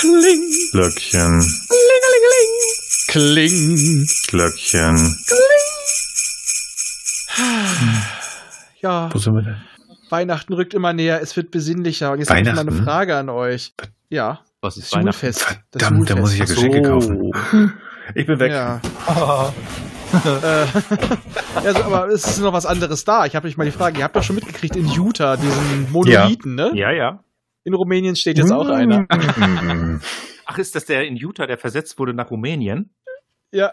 Kling. Glöckchen. Kling. Glöckchen. Ja, Wo sind wir denn? Weihnachten rückt immer näher, es wird besinnlicher. Und jetzt habe ich mal eine? Frage an euch. Ja, Was das ist Weihnachten? Schulfest. Das Verdammt, da muss ich ja. Geschenke kaufen. Ich bin weg. Ja. äh, also, aber es ist noch was anderes da. Ich habe euch mal die Frage, ihr habt doch schon mitgekriegt in Utah, diesen Monolithen, ne? Ja, ja. In Rumänien steht jetzt auch einer. Mm. Ach, ist das der in Utah, der versetzt wurde nach Rumänien? Ja.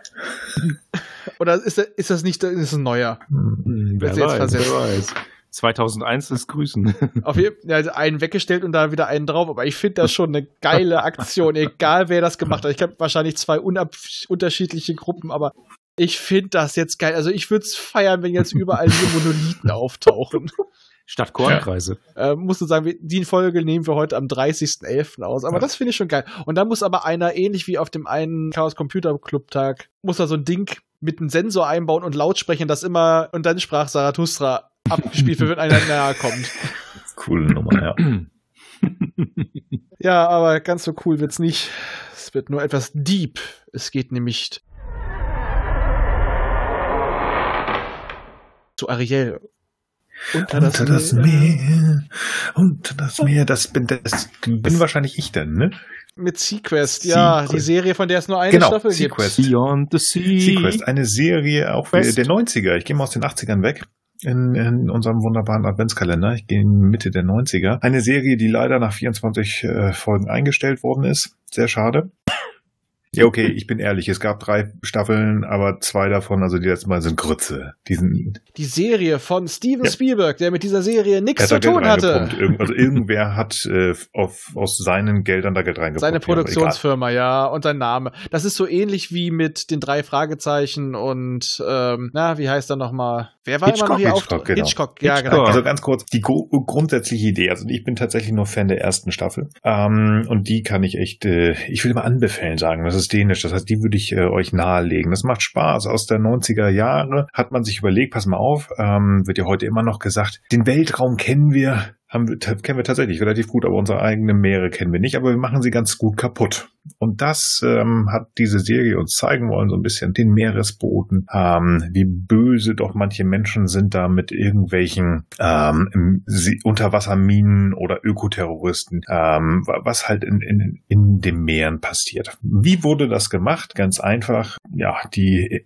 Oder ist, das- ist das nicht ist ein neuer? Hm, Wird sie jetzt versetzt. 2001 ist Grüßen. Auf jeden ja, also einen weggestellt und da wieder einen drauf. Aber ich finde das schon eine geile Aktion, egal wer das gemacht hat. Ich habe wahrscheinlich zwei unterschiedliche Gruppen, aber ich finde das jetzt geil. Also ich würde es feiern, wenn jetzt überall hier Monolithen auftauchen. Statt Kornkreise. Äh, musst du sagen, die Folge nehmen wir heute am 30.11. aus. Aber Ja. das finde ich schon geil. Und dann muss aber einer, ähnlich wie auf dem einen Chaos Computer Club Tag, muss da so ein Ding mit einem Sensor einbauen und laut sprechen, dass immer, und dann sprach Zarathustra abgespielt wird, wenn einer näher kommt. Coole Nummer, ja. Ja, aber ganz so cool wird's nicht. Es wird nur etwas deep. Es geht nämlich zu Ariel. Unter das, Unter das Meer. Meer, unter das Meer, das bin, das bin wahrscheinlich ich dann, ne? Mit Sequest, ja, Sequest. die Serie, von der es nur eine Genau, Staffel Sequest. gibt. Beyond the Sea. Sequest, eine Serie auch Quest. der 90er. Ich gehe mal aus den 80ern weg. In, in unserem wunderbaren Adventskalender. Ich gehe in Mitte der 90er. Eine Serie, die leider nach 24 äh, Folgen eingestellt worden ist. Sehr schade. Ja, okay, ich bin ehrlich. Es gab drei Staffeln, aber zwei davon, also die letzten Mal sind Grütze. Die sind, Die Serie von Steven Ja. Spielberg, der mit dieser Serie er nichts zu tun hatte. Irgend, also irgendwer hat äh, auf, aus seinen Geldern da Geld reingepumpt. Seine. Produktionsfirma, ja, und sein Name. Das ist so ähnlich wie mit den drei Fragezeichen und, ähm, na, wie heißt er nochmal? Wer war immer noch Hitchcock, hier Hitchcock, auf? genau. Hitchcock, ja, Hitchcock. genau. Also ganz kurz, die gru grundsätzliche Idee. Also ich bin tatsächlich nur Fan der ersten Staffel. Ähm, und die kann ich echt, äh, ich will immer anbefehlen sagen. Das ist dänisch. Das heißt, die würde ich äh, euch nahelegen. Das macht Spaß. Aus der 90er Jahre hat man sich überlegt, pass mal auf, ähm, wird ja heute immer noch gesagt, den Weltraum kennen wir. Haben wir, kennen wir tatsächlich relativ gut, aber unsere eigenen Meere kennen wir nicht, aber wir machen sie ganz gut kaputt. Und das ähm, hat diese Serie uns zeigen wollen, so ein bisschen den Meeresboden, ähm, wie böse doch manche Menschen sind da mit irgendwelchen ähm, Unterwasserminen oder Ökoterroristen, ähm, wa- was halt in, in, in den Meeren passiert. Wie wurde das gemacht? Ganz einfach, ja, die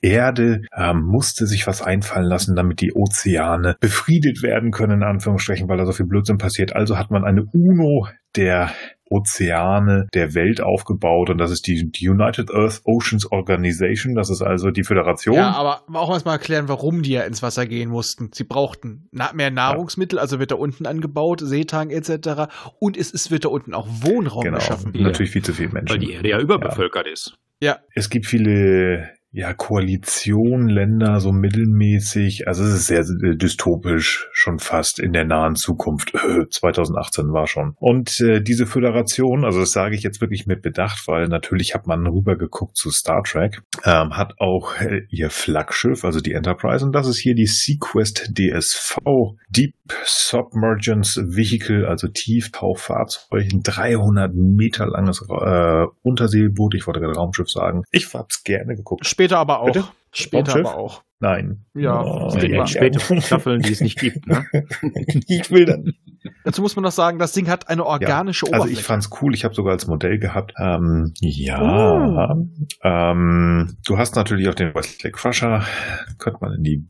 Erde ähm, musste sich was einfallen lassen, damit die Ozeane befriedet werden können, in Anführungsstrichen, weil da so viel Blödsinn passiert. Also hat man eine UNO der Ozeane der Welt aufgebaut und das ist die, die United Earth Oceans Organization, das ist also die Föderation. Ja, aber auch mal erklären, warum die ja ins Wasser gehen mussten. Sie brauchten mehr Nahrungsmittel, also wird da unten angebaut, Seetang etc. Und es ist, wird da unten auch Wohnraum genau, geschaffen. Ja. natürlich viel zu viele Menschen. Weil die Erde ja überbevölkert ist. Ja, Es gibt viele ja, Koalition, Länder so mittelmäßig. Also es ist sehr dystopisch, schon fast in der nahen Zukunft. 2018 war schon. Und äh, diese Föderation, also das sage ich jetzt wirklich mit Bedacht, weil natürlich hat man rübergeguckt zu Star Trek, ähm, hat auch äh, ihr Flaggschiff, also die Enterprise, und das ist hier die Sequest DSV, Deep Submergence Vehicle, also Tieftauchfahrzeug, ein 300 Meter langes äh, Unterseeboot. Ich wollte gerade Raumschiff sagen. Ich hab's gerne geguckt. Später aber auch. Bitte? Später Raumschiff? aber auch. Nein. Ja, Oh, war- späteren Staffeln, die es nicht gibt. Ne? ich will dann. Dazu muss man noch sagen, das Ding hat eine organische Also Oberfläche. ich fand's cool. Ich habe sogar als Modell gehabt. Ähm, ja. Oh. Ähm, du hast natürlich auch den Wesley Crusher. Könnte man in die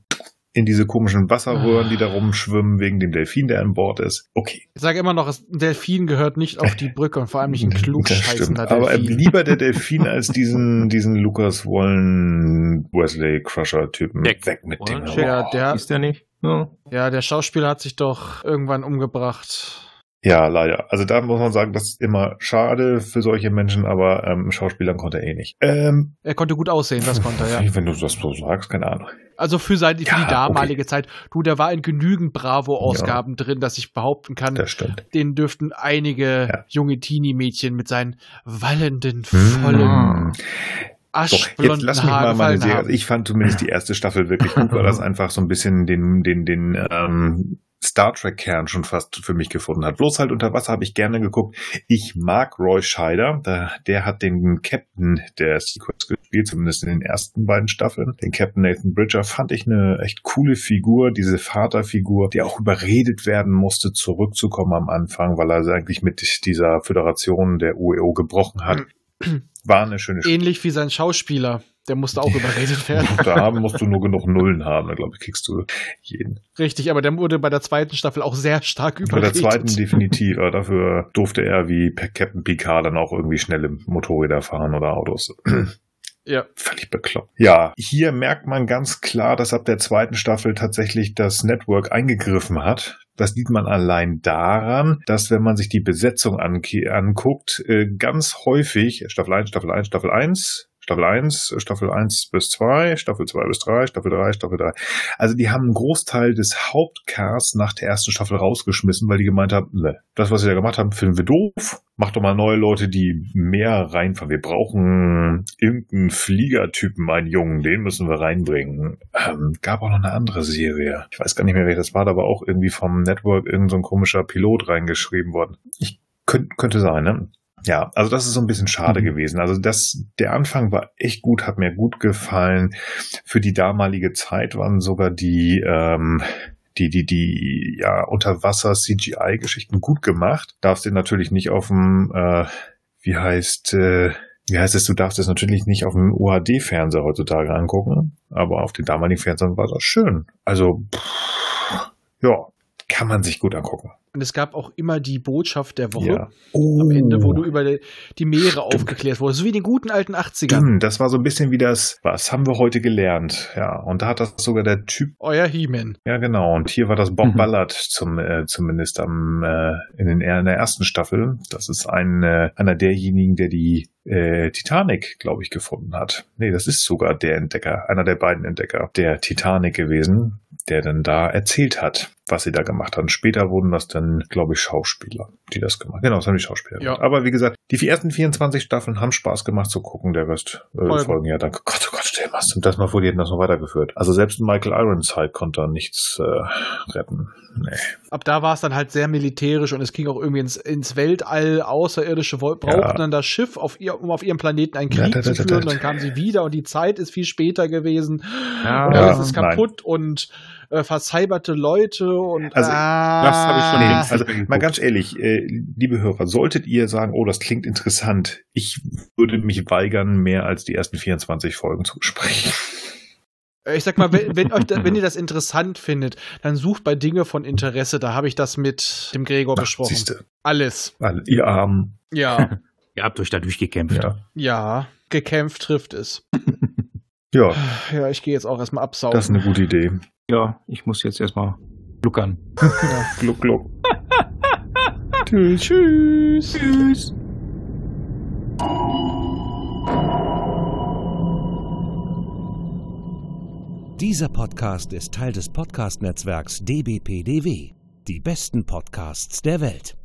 in diese komischen Wasserröhren, die da rumschwimmen, wegen dem Delfin, der an Bord ist. Okay. ich sage immer noch, ein Delfin gehört nicht auf die Brücke und vor allem nicht ein klugscheißender Aber äh, Delfin. lieber der Delfin als diesen, diesen Lucas Wollen Wesley Crusher Typen. Weg. Weg mit dem. Ja, der- Ist der nicht? Ja. Ja, der Schauspieler hat sich doch irgendwann umgebracht. Ja, leider. Also da muss man sagen, das ist immer schade für solche Menschen, aber ähm, Schauspielern konnte er eh nicht. Ähm, Er konnte gut aussehen, das konnte er, ja. Wenn du das so sagst, keine Ahnung. Also für, seine, für Ja, die damalige Zeit. Du, der war in genügend Bravo-Ausgaben drin, dass ich behaupten kann, Das stimmt. den dürften einige Ja. junge Teenie-Mädchen mit seinen wallenden, Hm. vollen, So, aschblonden jetzt lass mich mal meine Serie. Also ich fand zumindest die erste Staffel wirklich gut, weil das einfach so ein bisschen den, den, den, ähm, Star Trek-Kern schon fast für mich gefunden hat. Bloß halt unter Wasser habe ich gerne geguckt. Ich mag Roy Scheider. Der, der hat den Captain der Sequence gespielt, zumindest in den ersten beiden Staffeln. Den Captain Nathan Bridger fand ich eine echt coole Figur, diese Vaterfigur, die auch überredet werden musste, zurückzukommen am Anfang, weil er eigentlich mit dieser Föderation der UEO gebrochen hat. War eine schöne Ähnlich wie sein Schauspieler. Der musste auch überredet werden. Da musst du nur genug Nullen haben, dann glaube ich, kriegst du jeden. Richtig, aber der wurde bei der zweiten Staffel auch sehr stark Bei überredet. der zweiten definitiv, aber dafür durfte er wie Captain Picard dann auch irgendwie schnelle Motorräder fahren oder Autos. Ja. Völlig bekloppt. Ja, hier merkt man ganz klar, dass ab der zweiten Staffel tatsächlich das Network eingegriffen hat. Das sieht man allein daran, dass wenn man sich die Besetzung anguckt, äh, ganz häufig Staffel 1, Staffel 1, Staffel 1, Staffel 1, Staffel 1 bis 2, Staffel 2 bis 3, Staffel 3, Staffel 3. Also die haben einen Großteil des Hauptcasts nach der ersten Staffel rausgeschmissen, weil die gemeint haben, ne, das, was sie da gemacht haben, finden wir doof. Macht doch mal neue Leute, die mehr reinfahren. Wir brauchen irgendeinen Fliegertypen, einen Jungen, den müssen wir reinbringen. Ähm, gab auch noch eine andere Serie. Ich weiß gar nicht mehr, welche das war, da war auch irgendwie vom Network irgend so ein komischer Pilot reingeschrieben worden. Ich könnt, könnte sein, ne? Ja, also das ist so ein bisschen schade Mhm. gewesen. Also das, der Anfang war echt gut, hat mir gut gefallen. Für die damalige Zeit waren sogar die, ähm, die, die, die, ja, Unterwasser-CGI-Geschichten gut gemacht. Darfst du natürlich nicht auf dem, äh, wie heißt, äh, wie heißt es, du darfst es natürlich nicht auf dem UHD-Fernseher heutzutage angucken, aber auf den damaligen Fernsehern war das schön. Also, pff, ja, kann man sich gut angucken. Und es gab auch immer die Botschaft der Woche Ja. am Ende, wo Oh. du über die- Meere aufgeklärt wurdest. So wie in den guten alten 80ern. Stimmt, das war so ein bisschen wie das, was haben wir heute gelernt? Ja, und da hat das sogar der Typ, Euer He-Man. ja genau, und hier war das Bob Mhm. Ballard zum, äh, zumindest am, äh, in, den, in der ersten Staffel. Das ist ein, äh, einer derjenigen, der die äh, Titanic, glaube ich, gefunden hat. Nee, das ist sogar der Entdecker, einer der beiden Entdecker der Titanic gewesen, der dann da erzählt hat, was sie da gemacht haben. Später wurden das dann, glaube ich, Schauspieler, die das gemacht haben. Genau, das haben die Schauspieler Ja. gemacht. Aber wie gesagt, die ersten 24 Staffeln haben Spaß gemacht zu gucken. Der Rest äh, Voll. Folgen, ja, danke Gott, oh Gott, stell mal, und das mal vor, die hätten das noch weitergeführt. Also selbst Michael Ironside konnte da nichts äh, retten. Nee. Ab da war es dann halt sehr militärisch und es ging auch irgendwie ins, ins Weltall. Außerirdische brauchten Ja. dann das Schiff, auf ihr, um auf ihrem Planeten einen Ja, Krieg da, da, zu da, führen. da. Dann kamen sie wieder und die Zeit ist viel später gewesen. Ja, und Ja, alles ist nein. kaputt und äh, vercyberte Leute und Also, ah, das hab ich schon Nee, längst also mal ganz ehrlich, äh, liebe Hörer, solltet ihr sagen, oh, das klingt interessant, ich würde mich weigern, mehr als die ersten 24 Folgen zu besprechen. Äh, Ich sag mal, wenn, wenn, euch da, wenn ihr das interessant findet, dann sucht bei Dinge von Interesse. Da habe ich das mit dem Gregor besprochen. Siehste, Alles. alle, ihr Armen. Ja, Ihr habt euch da durchgekämpft. Ja. ja. Gekämpft trifft es. ja, Ja, ich gehe jetzt auch erstmal absaugen. das ist eine gute Idee. Ja, ich muss jetzt erstmal gluckern. ja. Gluck, gluck. Tschüss. Tschüss. Tschüss. Dieser Podcast ist Teil des Podcast-Netzwerks dbpdw. Die besten Podcasts der Welt.